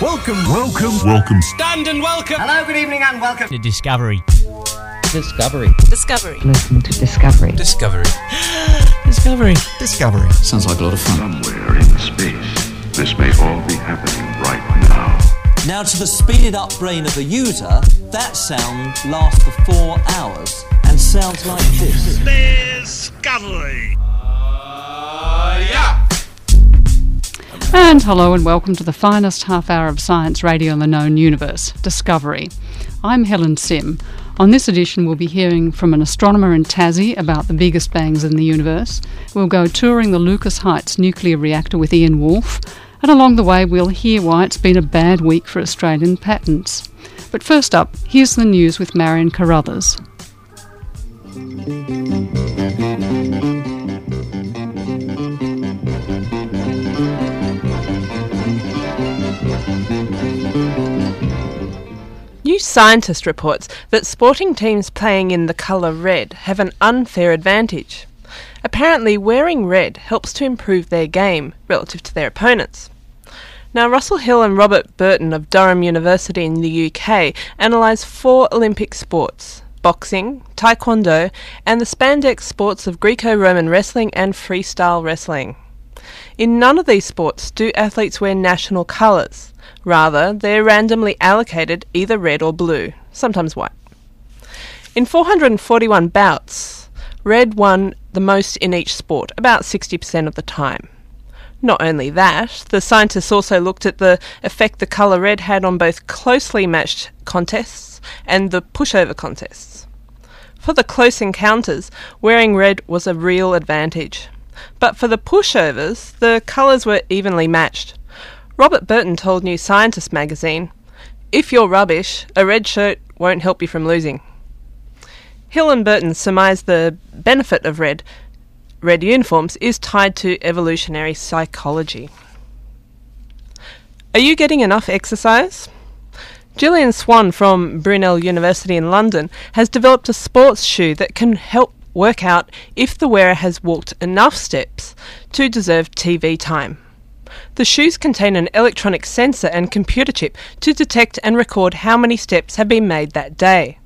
Welcome, welcome, welcome. Stand and welcome. Hello, good evening, and welcome to Discovery. Discovery. Discovery. Listen to Discovery. Discovery. Discovery. Discovery. Sounds like a lot of fun. Somewhere in space, this may all be happening right now. Now, to the speeded up brain of a user, that sound lasts for four hours and sounds like this. Discovery. And hello and welcome to the finest half hour of science radio in the known universe, Discovery. I'm Helen Sim. On this edition, we'll be hearing from an astronomer in Tassie about the biggest bangs in the universe. We'll go touring the Lucas Heights nuclear reactor with Ian Wolfe, and along the way, we'll hear why it's been a bad week for Australian patents. But first up, here's the news with Marion Carruthers. Scientist reports that sporting teams playing in the colour red have an unfair advantage. Apparently, wearing red helps to improve their game relative to their opponents. Now, Russell Hill and Robert Barton of Durham University in the UK analysed four Olympic sports boxing, taekwondo, and the spandex sports of Greco Roman wrestling and freestyle wrestling. In none of these sports do athletes wear national colours. Rather, they're randomly allocated either red or blue, sometimes white. In 441 bouts, red won the most in each sport, about 60% of the time. Not only that, the scientists also looked at the effect the colour red had on both closely matched contests and the pushover contests. For the close encounters, wearing red was a real advantage. But for the pushovers, the colours were evenly matched. Robert Barton told New Scientist magazine, If you're rubbish, a red shirt won't help you from losing. Hill and Barton surmised the benefit of red red uniforms is tied to evolutionary psychology. Are you getting enough exercise? Gillian Swan from Brunel University in London has developed a sports shoe that can help work out if the wearer has walked enough steps to deserve TV time. The shoes contain an electronic sensor and computer chip to detect and record how many steps have been made that day.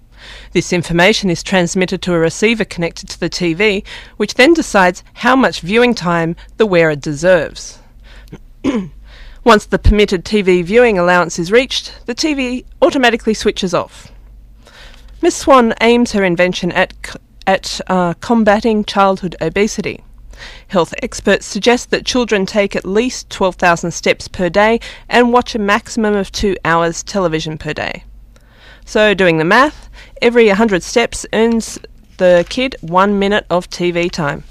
This information is transmitted to a receiver connected to the TV, which then decides how much viewing time the wearer deserves. Once the permitted TV viewing allowance is reached, the TV automatically switches off. Miss Swan aims her invention at, at uh, combating childhood obesity. Health experts suggest that children take at least 12,000 steps per day and watch a maximum of two hours television per day. So, doing the math, every 100 steps earns the kid one minute of TV time.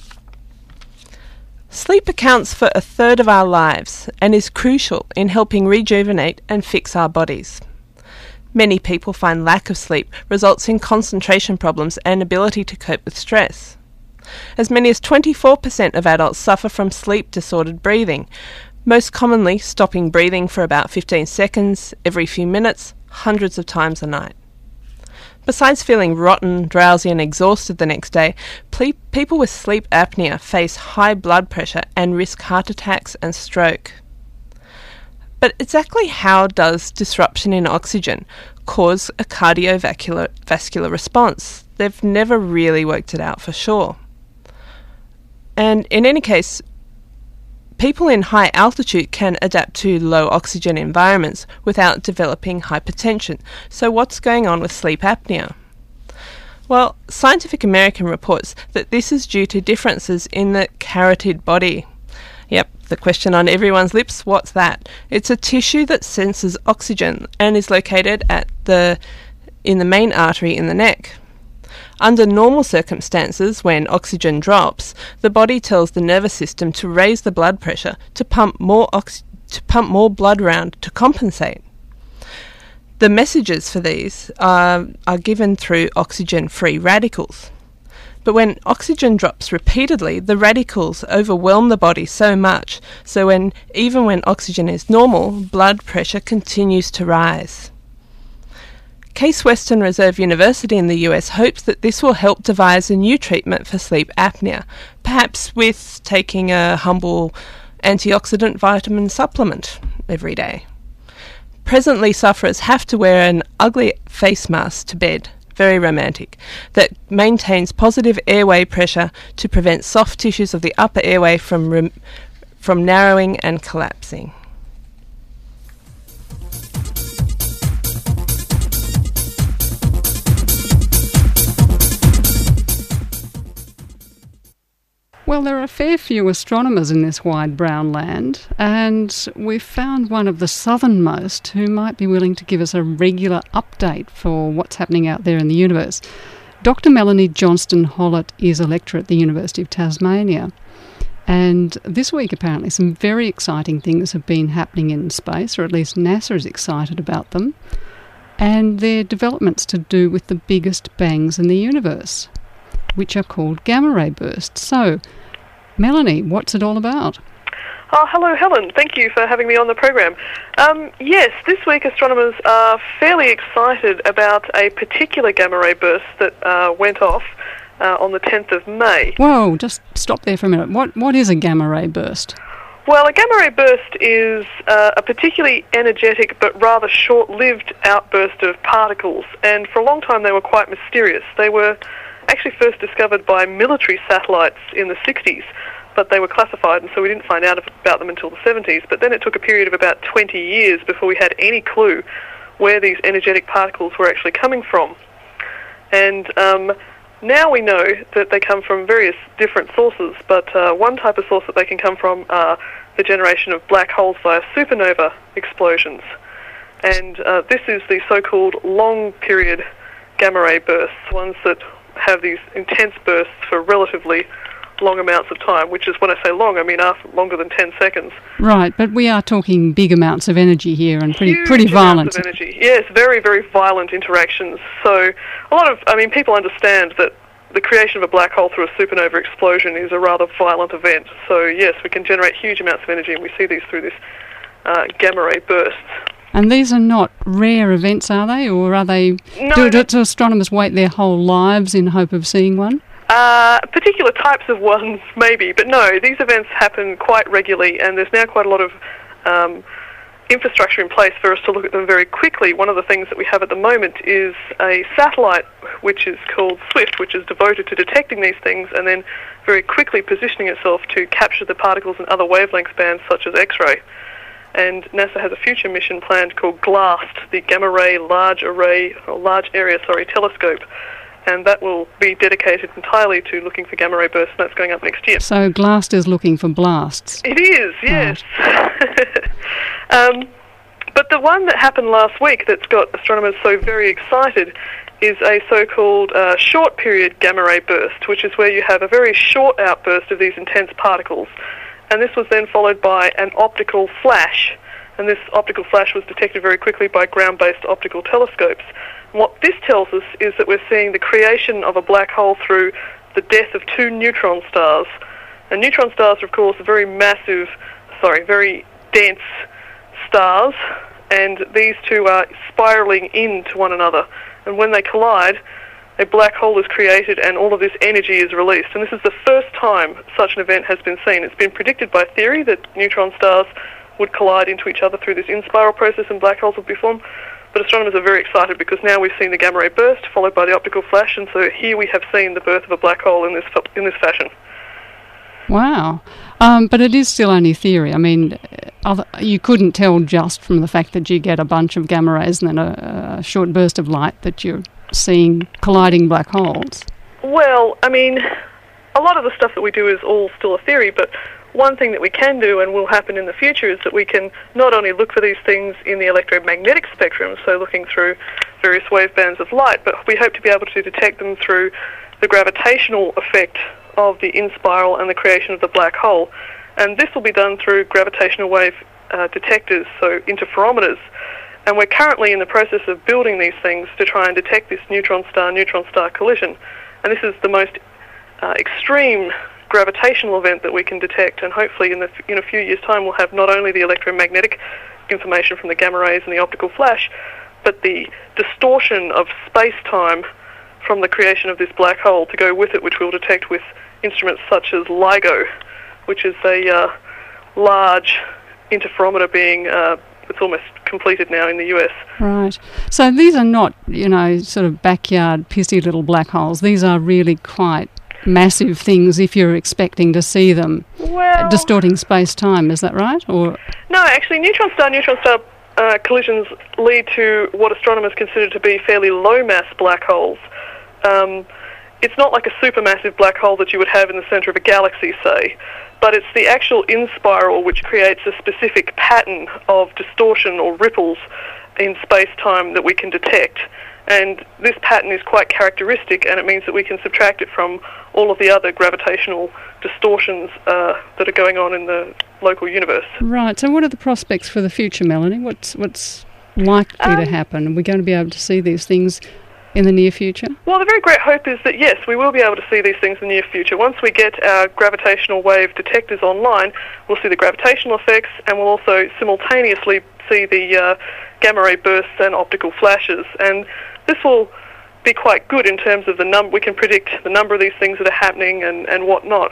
Sleep accounts for a third of our lives and is crucial in helping rejuvenate and fix our bodies. Many people find lack of sleep results in concentration problems and ability to cope with stress. As many as 24% of adults suffer from sleep disordered breathing, most commonly stopping breathing for about 15 seconds every few minutes, hundreds of times a night. Besides feeling rotten, drowsy, and exhausted the next day, ple- people with sleep apnea face high blood pressure and risk heart attacks and stroke. But exactly how does disruption in oxygen cause a cardiovascular response? They've never really worked it out for sure. And in any case, people in high altitude can adapt to low oxygen environments without developing hypertension. So, what's going on with sleep apnea? Well, Scientific American reports that this is due to differences in the carotid body. Yep, the question on everyone's lips what's that? It's a tissue that senses oxygen and is located at the in the main artery in the neck. Under normal circumstances, when oxygen drops, the body tells the nervous system to raise the blood pressure to pump more ox- to pump more blood around to compensate. The messages for these are, are given through oxygen free radicals. But when oxygen drops repeatedly, the radicals overwhelm the body so much, so when even when oxygen is normal, blood pressure continues to rise. Case Western Reserve University in the US hopes that this will help devise a new treatment for sleep apnea, perhaps with taking a humble antioxidant vitamin supplement every day. Presently, sufferers have to wear an ugly face mask to bed, very romantic, that maintains positive airway pressure to prevent soft tissues of the upper airway from, rem- from narrowing and collapsing. Well, there are a fair few astronomers in this wide brown land, and we've found one of the southernmost who might be willing to give us a regular update for what's happening out there in the universe. Dr. Melanie Johnston Hollitt is a lecturer at the University of Tasmania. And this week, apparently, some very exciting things have been happening in space, or at least NASA is excited about them. And they're developments to do with the biggest bangs in the universe, which are called gamma ray bursts. So, Melanie, what's it all about? Oh, hello, Helen. Thank you for having me on the program. Um, yes, this week astronomers are fairly excited about a particular gamma ray burst that uh, went off uh, on the 10th of May. Whoa, just stop there for a minute. What What is a gamma ray burst? Well, a gamma ray burst is uh, a particularly energetic but rather short lived outburst of particles, and for a long time they were quite mysterious. They were actually first discovered by military satellites in the 60s, but they were classified, and so we didn't find out about them until the 70s. But then it took a period of about 20 years before we had any clue where these energetic particles were actually coming from. And um, now we know that they come from various different sources, but uh, one type of source that they can come from are the generation of black holes via supernova explosions. And uh, this is the so-called long period gamma ray bursts, ones that have these intense bursts for relatively long amounts of time, which is when I say long, I mean after longer than 10 seconds. Right, but we are talking big amounts of energy here and pretty Huge pretty amounts violent. Of energy. Yes, very, very violent interactions. So a lot of, I mean, people understand that the creation of a black hole through a supernova explosion is a rather violent event. So yes, we can generate huge amounts of energy, and we see these through this uh, gamma ray bursts. And these are not rare events, are they? Or are they. No, do, do, do astronomers wait their whole lives in hope of seeing one? Uh, particular types of ones, maybe, but no, these events happen quite regularly, and there's now quite a lot of um, infrastructure in place for us to look at them very quickly. One of the things that we have at the moment is a satellite which is called SWIFT, which is devoted to detecting these things and then very quickly positioning itself to capture the particles in other wavelength bands such as X-ray. And NASA has a future mission planned called GLAST, the Gamma Ray Large Array, or Large Area, sorry, Telescope, and that will be dedicated entirely to looking for gamma ray bursts, and that's going up next year. So Glast is looking for blasts. It is, yes. um, but the one that happened last week that's got astronomers so very excited is a so-called uh, short period gamma ray burst, which is where you have a very short outburst of these intense particles. And this was then followed by an optical flash. And this optical flash was detected very quickly by ground-based optical telescopes. And what this tells us is that we're seeing the creation of a black hole through the death of two neutron stars. And neutron stars are, of course, very massive, sorry, very dense stars, and these two are spiraling into one another. And when they collide, a black hole is created and all of this energy is released. And this is the first time such an event has been seen. It's been predicted by theory that neutron stars would collide into each other through this in-spiral process and black holes would be formed. But astronomers are very excited because now we've seen the gamma ray burst followed by the optical flash, and so here we have seen the birth of a black hole in this in this fashion. Wow. Um, but it is still only theory. I mean, you couldn't tell just from the fact that you get a bunch of gamma rays and then a, a short burst of light that you're seeing colliding black holes. Well, I mean, a lot of the stuff that we do is all still a theory, but one thing that we can do and will happen in the future is that we can not only look for these things in the electromagnetic spectrum, so looking through various wave bands of light, but we hope to be able to detect them through the gravitational effect of the in-spiral and the creation of the black hole. And this will be done through gravitational wave uh, detectors, so interferometers. And we're currently in the process of building these things to try and detect this neutron star neutron star collision. And this is the most uh, extreme gravitational event that we can detect. And hopefully, in, the, in a few years' time, we'll have not only the electromagnetic information from the gamma rays and the optical flash, but the distortion of space time from the creation of this black hole to go with it, which we'll detect with instruments such as LIGO, which is a uh, large interferometer being uh, it's almost completed now in the US. Right. So these are not, you know, sort of backyard pissy little black holes. These are really quite massive things if you're expecting to see them Well, distorting space time. Is that right? Or no, actually, neutron star neutron star uh, collisions lead to what astronomers consider to be fairly low mass black holes. Um, it's not like a supermassive black hole that you would have in the center of a galaxy, say, but it's the actual in spiral which creates a specific pattern of distortion or ripples in space time that we can detect. And this pattern is quite characteristic, and it means that we can subtract it from all of the other gravitational distortions uh, that are going on in the local universe. right. So what are the prospects for the future, Melanie? What's what's likely to Um, happen? Are we going to be able to see these things in the near future? Well, the very great hope is that yes, we will be able to see these things in the near future. Once we get our gravitational wave detectors online, we'll see the gravitational effects, and we'll also simultaneously see the uh, gamma ray bursts and optical flashes. And this will be quite good in terms of the number. We can predict the number of these things that are happening and and whatnot.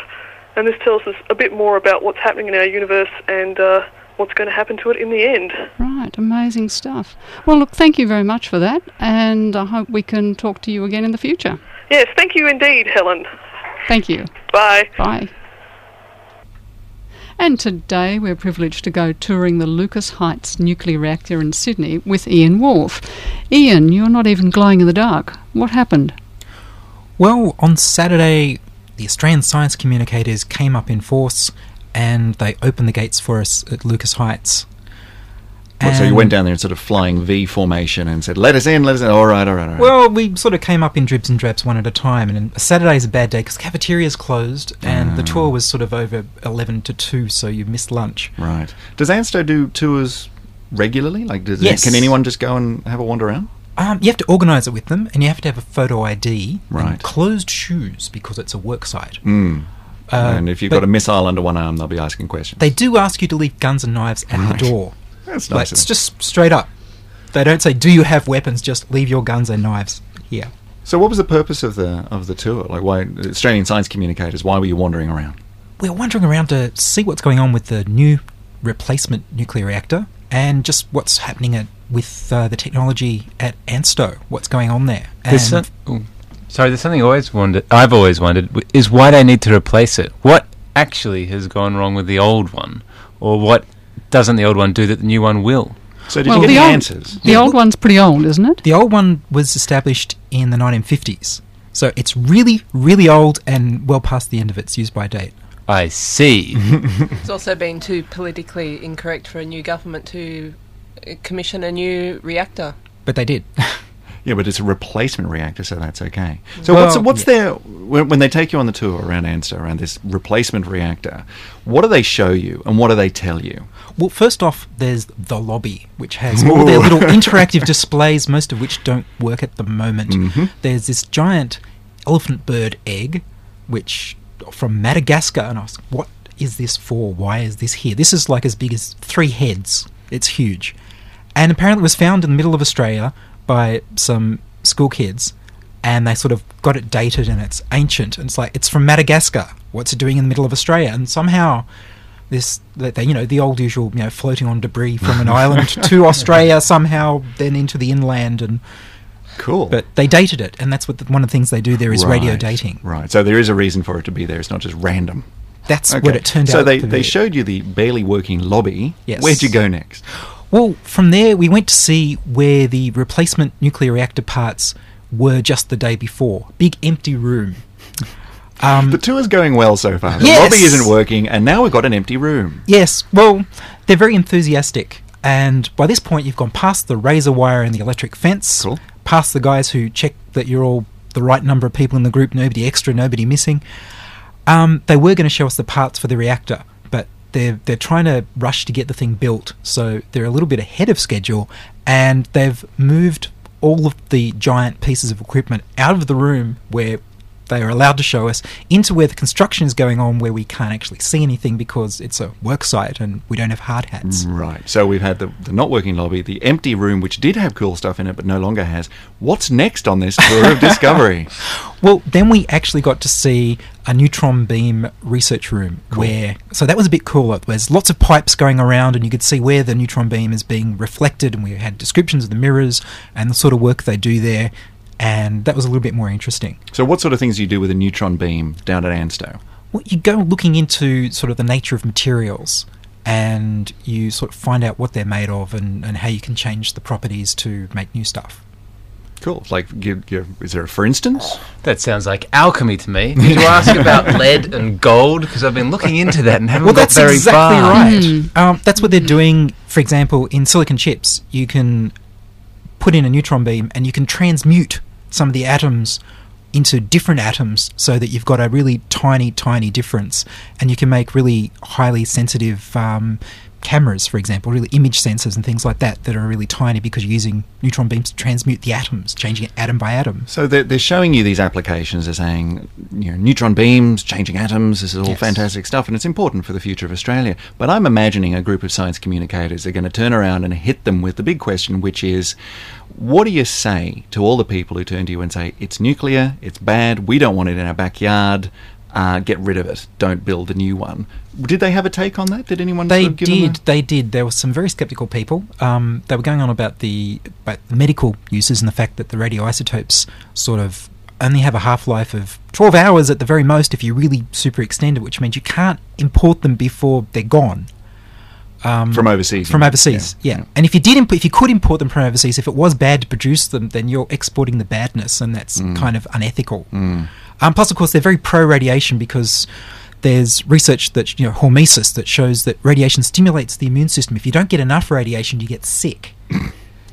And this tells us a bit more about what's happening in our universe and uh, what's going to happen to it in the end. Right. Amazing stuff. Well, look, thank you very much for that, and I hope we can talk to you again in the future. Yes, thank you indeed, Helen. Thank you. Bye. Bye. And today we're privileged to go touring the Lucas Heights nuclear reactor in Sydney with Ian Wolfe. Ian, you're not even glowing in the dark. What happened? Well, on Saturday, the Australian science communicators came up in force and they opened the gates for us at Lucas Heights. Well, so you went down there in sort of flying V formation and said, "Let us in, let us in." All right, all right, all right. Well, we sort of came up in dribs and drabs one at a time, and Saturday is a bad day because cafeteria's closed, and the Ah. tour was sort of over 11 to 2, so you missed lunch. right. Does Ansto do tours regularly? Like, does Yes. can anyone just go and have a wander around? Um, you have to organise it with them, and you have to have a photo ID and Right. closed shoes because it's a work site. Mm. Uh, and if you've got a missile under one arm, they'll be asking questions. They do ask you to leave guns and knives at Right. the door. That's Like, nice. it's just straight up. They don't say, "Do you have weapons?" Just leave your guns and knives here. so, what was the purpose of the of the tour? Like, why Australian science communicators? Why were you wandering around? We're wandering around to see what's going on with the new replacement nuclear reactor and just what's happening at, with uh, the technology at ANSTO. What's going on there? There's And some, ooh, sorry, there's something I always wondered. I've always wondered is why they need to replace it. What actually has gone wrong with the old one, or what doesn't the old one do that the new one will? So, did well, you get the the old, answers? The old one's pretty old, isn't it? the old one was established in the 1950s, so it's really, really old and well past the end of its use-by date. I see. It's also been too politically incorrect for a new government to uh, commission a new reactor. But they did. Yeah, but it's a replacement reactor, so that's okay. So Well, what's what's yeah. their when, when they take you on the tour around ANSTO around this replacement reactor? What do they show you, and what do they tell you? Well, first off, there's the lobby, which has all their little interactive displays, most of which don't work at the moment. Mhm. There's this giant elephant bird egg, which from Madagascar, and I was, what is this for? Why is this here? This is like as big as three heads. It's huge, and apparently it was found in the middle of Australia by some school kids. And they sort of got it dated, and it's ancient. And it's like it's from Madagascar. What's it doing in the middle of Australia? And somehow this that they you know the old usual you know floating on debris from an island to Australia somehow then into the inland and Cool. but they dated it and that's what the, one of the things they do there is radio dating Right. So there is a reason for it to be there. It's not just random. that's Okay. what it turned out. so out they they showed you the barely working lobby. Yes. Where'd you go next? well from there we went to see where the replacement nuclear reactor parts were just the day before big empty room um, The tour's going well so far. The Yes. lobby isn't working, and now we've got an empty room. Yes, well, they're very enthusiastic, and by this point, you've gone past the razor wire and the electric fence, Cool. past the guys who check that you're all the right number of people in the group, nobody extra, nobody missing. Um, they were going to show us the parts for the reactor, they're they're trying to rush to get the thing built, so they're a little bit ahead of schedule, and they've moved all of the giant pieces of equipment out of the room where they are allowed to show us into where the construction is going on, where we can't actually see anything because it's a work site and we don't have hard hats. Right. So we've had the, the not working lobby, the empty room, which did have cool stuff in it but no longer has. What's next on this tour of discovery? Well, then we actually got to see a neutron beam research room where, so that was a bit cooler. There's lots of pipes going around, and you could see where the neutron beam is being reflected, and we had descriptions of the mirrors and the sort of work they do there, and that was a little bit more interesting. So, what sort of things do you do with a neutron beam down at ANSTO? Well, you go looking into sort of the nature of materials. And you sort of find out what they're made of and, and how you can change the properties to make new stuff. Cool. Like, give, give, is there a for instance? That sounds like alchemy to me. Did you ask about lead and gold? Because I've been looking into that and haven't well, got that's very exactly far. right. Um, that's what they're doing. For example, in silicon chips, you can put in a neutron beam and you can transmute some of the atoms into different atoms so that you've got a really tiny, tiny difference, and you can make really highly sensitive um, cameras, for example, really image sensors and things like that that are really tiny because you're using neutron beams to transmute the atoms, changing it atom by atom. So they're, they're showing you these applications. They're saying, you know, neutron beams, changing atoms. This is all Yes. fantastic stuff, and it's important for the future of Australia. But I'm imagining a group of science communicators are going to turn around and hit them with the big question, which is, what do you say to all the people who turn to you and say it's nuclear, it's bad, we don't want it in our backyard, uh, get rid of it, don't build a new one? Did they have a take on that? Did anyone? They sort of give them did. They did. There were some very skeptical people. Um, they were going on about the about the medical uses and the fact that the radioisotopes sort of only have a half life of 12 hours at the very most if you really super extend it, which means you can't import them before they're gone. Um, From overseas, From overseas, Yeah. yeah. And if you did, imp- if you could import them from overseas, if it was bad to produce them, then you're exporting the badness, and that's Mm. kind of unethical. Um, plus, of course, they're very pro radiation because there's research that you know hormesis that shows that radiation stimulates the immune system. If you don't get enough radiation, you get sick.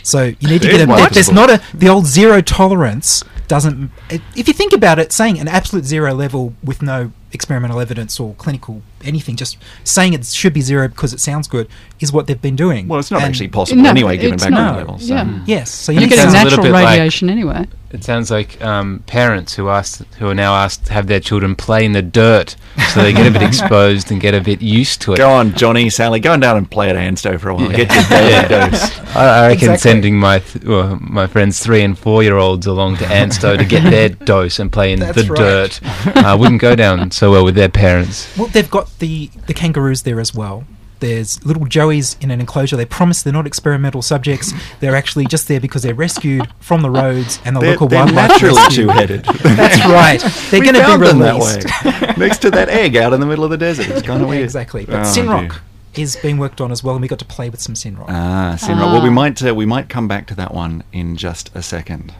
So you need to There's get a. There's not a the old zero tolerance doesn't. If you think about it, saying an absolute zero level with no experimental evidence or clinical anything, just saying it should be zero because it sounds good is what they've been doing. Well, it's not And- actually possible No, anyway, given it's background not. levels. Yeah. So. Yes, so You're getting sounds a little natural bit like- radiation anyway. It sounds like um, parents who asked, who are now asked to have their children play in the dirt, so they get a bit exposed and get a bit used to it. Go on, Johnny, Sally, go on down and play at ANSTO for a while. Get your daily dose. I, I reckon Exactly. sending my th- well, my friends three and four year olds along to ANSTO to get their dose and play in That's the right. dirt uh, wouldn't go down so well with their parents. Well, they've got the, the kangaroos there as well. There's little joeys in an enclosure. They promise they're not experimental subjects. They're actually just there because they're rescued from the roads and the They're, local they're wildlife naturally rescue. two-headed. That's right. They're going to found be them released. that way, next to that egg out in the middle of the desert. It's kind of weird. exactly. But Oh, Synroc dear. is being worked on as well, and we got to play with some Synroc. Ah, Sinra. Well, we might uh, we might come back to that one in just a second.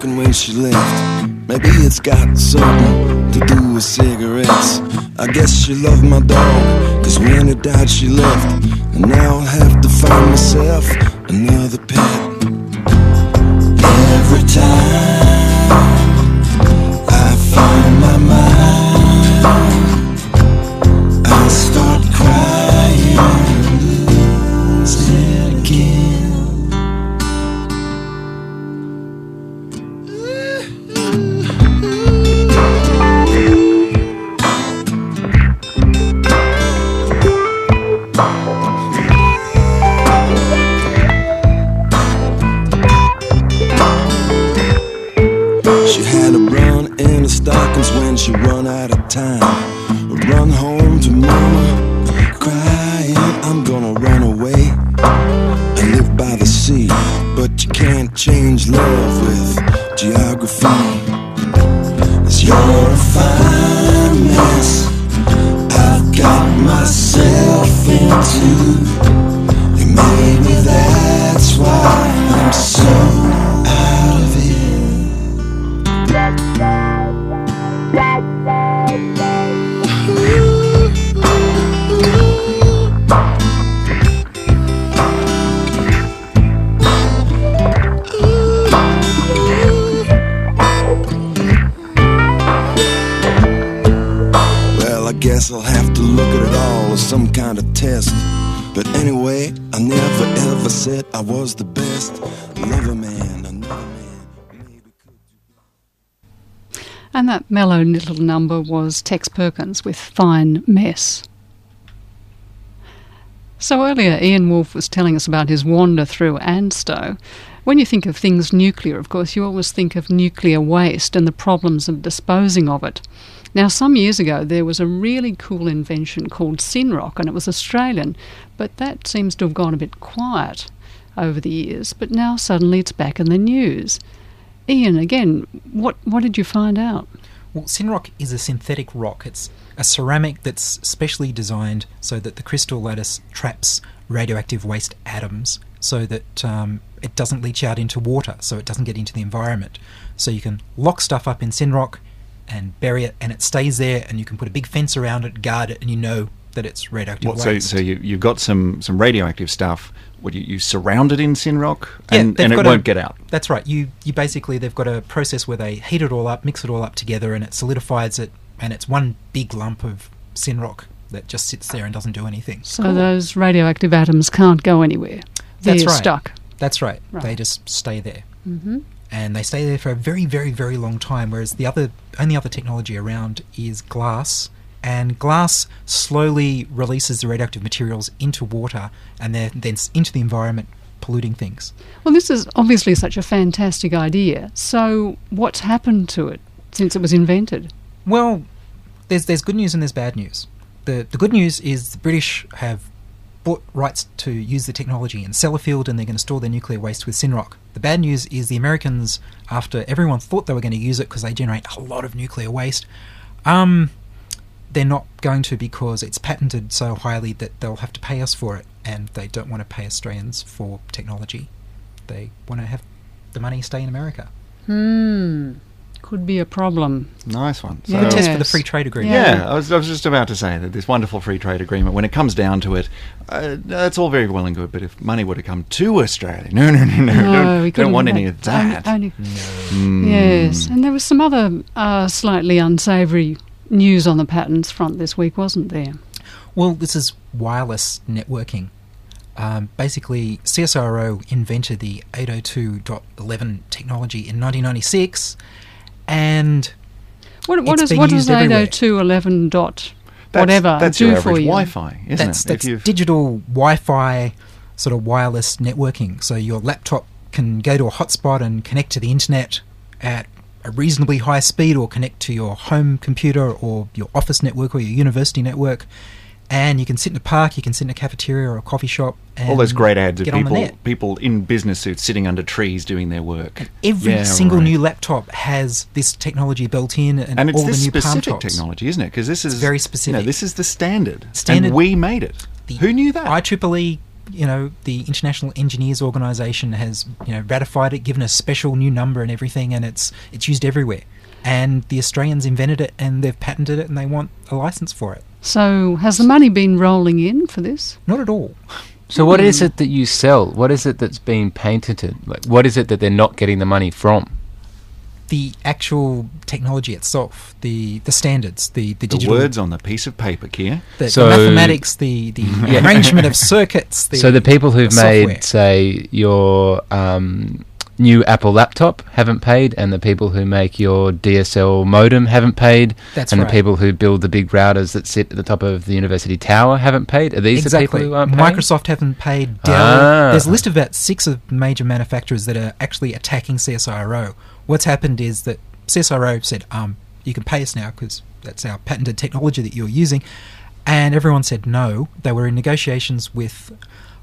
When she left. Maybe it's got something to do with cigarettes. I guess she loved my dog, cause when it died, she left. And now I'll have to find myself another pet. Every time mellow little number was Tex Perkins with Fine Mess. So earlier, Ian Wolfe was telling us about his wander through ANSTO. When you think of things nuclear, of course, you always think of nuclear waste and the problems of disposing of it. Now, some years ago, there was a really cool invention called Synroc, and it was Australian, but that seems to have gone a bit quiet over the years. But now suddenly it's back in the news. Ian, again, what what did you find out? Well, Synroc is a synthetic rock. It's a ceramic that's specially designed so that the crystal lattice traps radioactive waste atoms so that um, it doesn't leach out into water, so it doesn't get into the environment. So you can lock stuff up in Synroc and bury it, and it stays there, and you can put a big fence around it, guard it, and you know that it's radioactive What, so, waste. so you, you've got some, some radioactive stuff. What you, you surround it in Synroc, Yeah, and, they've and it won't get out. That's right. You you basically they've got a process where they heat it all up, mix it all up together, and it solidifies it, and it's one big lump of Synroc that just sits there and doesn't do anything. So those radioactive atoms can't go anywhere. They're That's right. stuck. That's right. Right. They just stay there. hmm and they stay there for a very, very, very long time. Whereas the other only other technology around is glass, and glass slowly releases the radioactive materials into water and then then into the environment, polluting things. Well, this is obviously such a fantastic idea. So, what's happened to it since it was invented? Well, there's there's good news and there's bad news. The the good news is the British have bought rights to use the technology in Sellafield and they're going to store their nuclear waste with Synroc. The bad news is the Americans, after everyone thought they were going to use it because they generate a lot of nuclear waste, um, they're not going to because it's patented so highly that they'll have to pay us for it, and they don't want to pay Australians for technology. They want to have the money stay in America. Hmm. Could be a problem. Nice one. So the test for the free trade agreement. Yeah, I, was, I was just about to say that this wonderful free trade agreement, when it comes down to it, uh, that's all very well and good. But if money were to come to Australia, no, no, no, no, No, don't, we don't couldn't want have any of that. that. Only- Mm. Yes, and there was some other uh, slightly unsavoury news on the patents front this week, wasn't there? Well, this is wireless networking. Um, basically, CSIRO invented the 802.11 technology in 1996, and What, what it's does being what used everywhere. 802.11 dot whatever that's do your for average you? Wi-Fi, isn't that's, it? that's If digital Wi-Fi sort of wireless networking. So your laptop can go to a hotspot and connect to the internet at a reasonably high speed, or connect to your home computer or your office network or your university network. And you can sit in a park, you can sit in a cafeteria or a coffee shop. And all those great ads of get on the people people in business suits sitting under trees doing their work. Every Yeah, single right. new laptop has this technology built in, and, and it's all the new palm tops. technology, isn't it? Because this is very You specific. know, this is the standard. Standard- And we made it. Who knew that? IEEE, you know, the International Engineers Organization has, you know, ratified it, given a special new number and everything, and it's it's used everywhere. And the Australians invented it, and they've patented it, and they want a license for it. So has the money been rolling in for this? Not at all. So what is it that you sell? What is it that's being patented? Like, what is it that they're not getting the money from? The actual technology itself, the the standards, the the the digital words on the piece of paper, Keir. the, the mathematics, the the Yeah. arrangement of circuits. The, so the people who've the made, say, your um, new Apple laptop haven't paid, and the people who make your DSL modem haven't paid, That's and right. the people who build the big routers that sit at the top of the university tower haven't paid. Are these exactly. the people who aren't paying? Microsoft haven't paid. Dell. Ah. There's a list of about six of major manufacturers that are actually attacking CSIRO. What's happened is that CSIRO said, um, "You can pay us now because that's our patented technology that you're using," and everyone said no. They were in negotiations with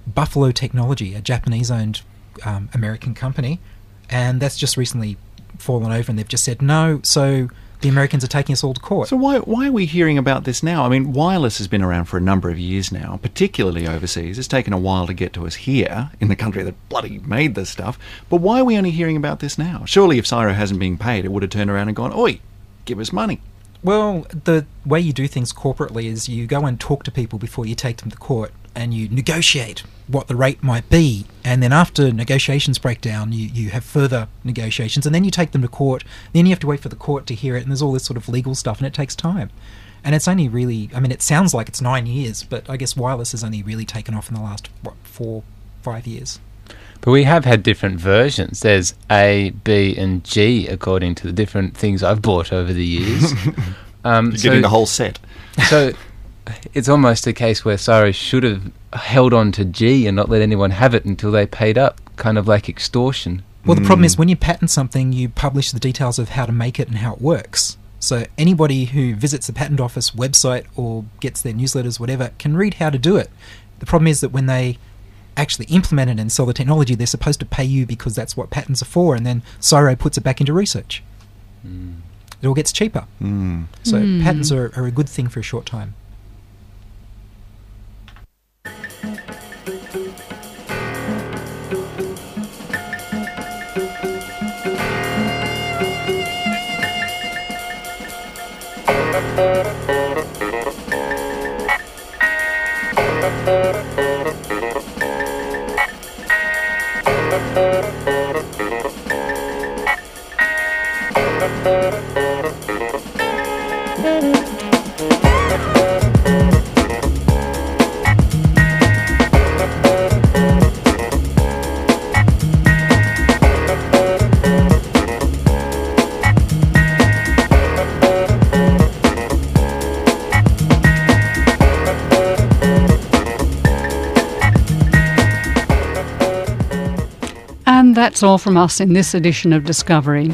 Buffalo Technology, a Japanese-owned um, American company, and that's just recently fallen over, and they've just said no. So the Americans are taking us all to court. So why why are we hearing about this now? I mean, wireless has been around for a number of years now, particularly overseas. It's taken a while to get to us here in the country that bloody made this stuff. But why are we only hearing about this now? Surely, if CSIRO hasn't been paid, it would have turned around and gone, "Oi, give us money." Well, the way you do things corporately is you go and talk to people before you take them to court and you negotiate what the rate might be. And then after negotiations break down, you, you have further negotiations and then you take them to court. Then you have to wait for the court to hear it, and there's all this sort of legal stuff, and it takes time. And it's only really, I mean, it sounds like it's nine years, but I guess wireless has only really taken off in the last, what, four, five years. But we have had different versions. There's A, B, and G according to the different things I've bought over the years. um, You're getting the whole set. So it's almost a case where CSIRO should have held on to G and not let anyone have it until they paid up, kind of like extortion. Well, the problem is when you patent something, you publish the details of how to make it and how it works. So anybody who visits the patent office website or gets their newsletters, whatever, can read how to do it. The problem is that when they actually implement it and sell the technology, they're supposed to pay you because that's what patents are for, and then CSIRO puts it back into research. Mm. It all gets cheaper. Mm. So Mm. patents are, are a good thing for a short time. That's all from us in this edition of Discovery.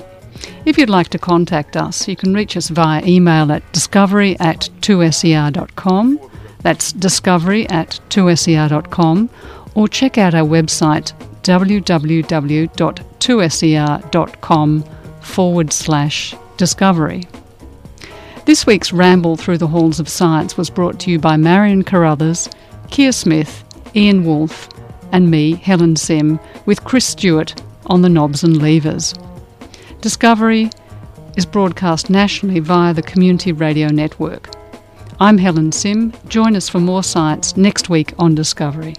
If you'd like to contact us, you can reach us via email at discovery at 2ser.com. That's discovery at 2ser.com. Or check out our website www.2ser.com forward slash discovery. This week's ramble through the halls of science was brought to you by Marion Carruthers, Keir Smith, Ian Wolfe, and me, Helen Sim, with Chris Stewart on the knobs and levers. Discovery is broadcast nationally via the Community Radio Network. I'm Helen Sim. Join us for more science next week on Discovery.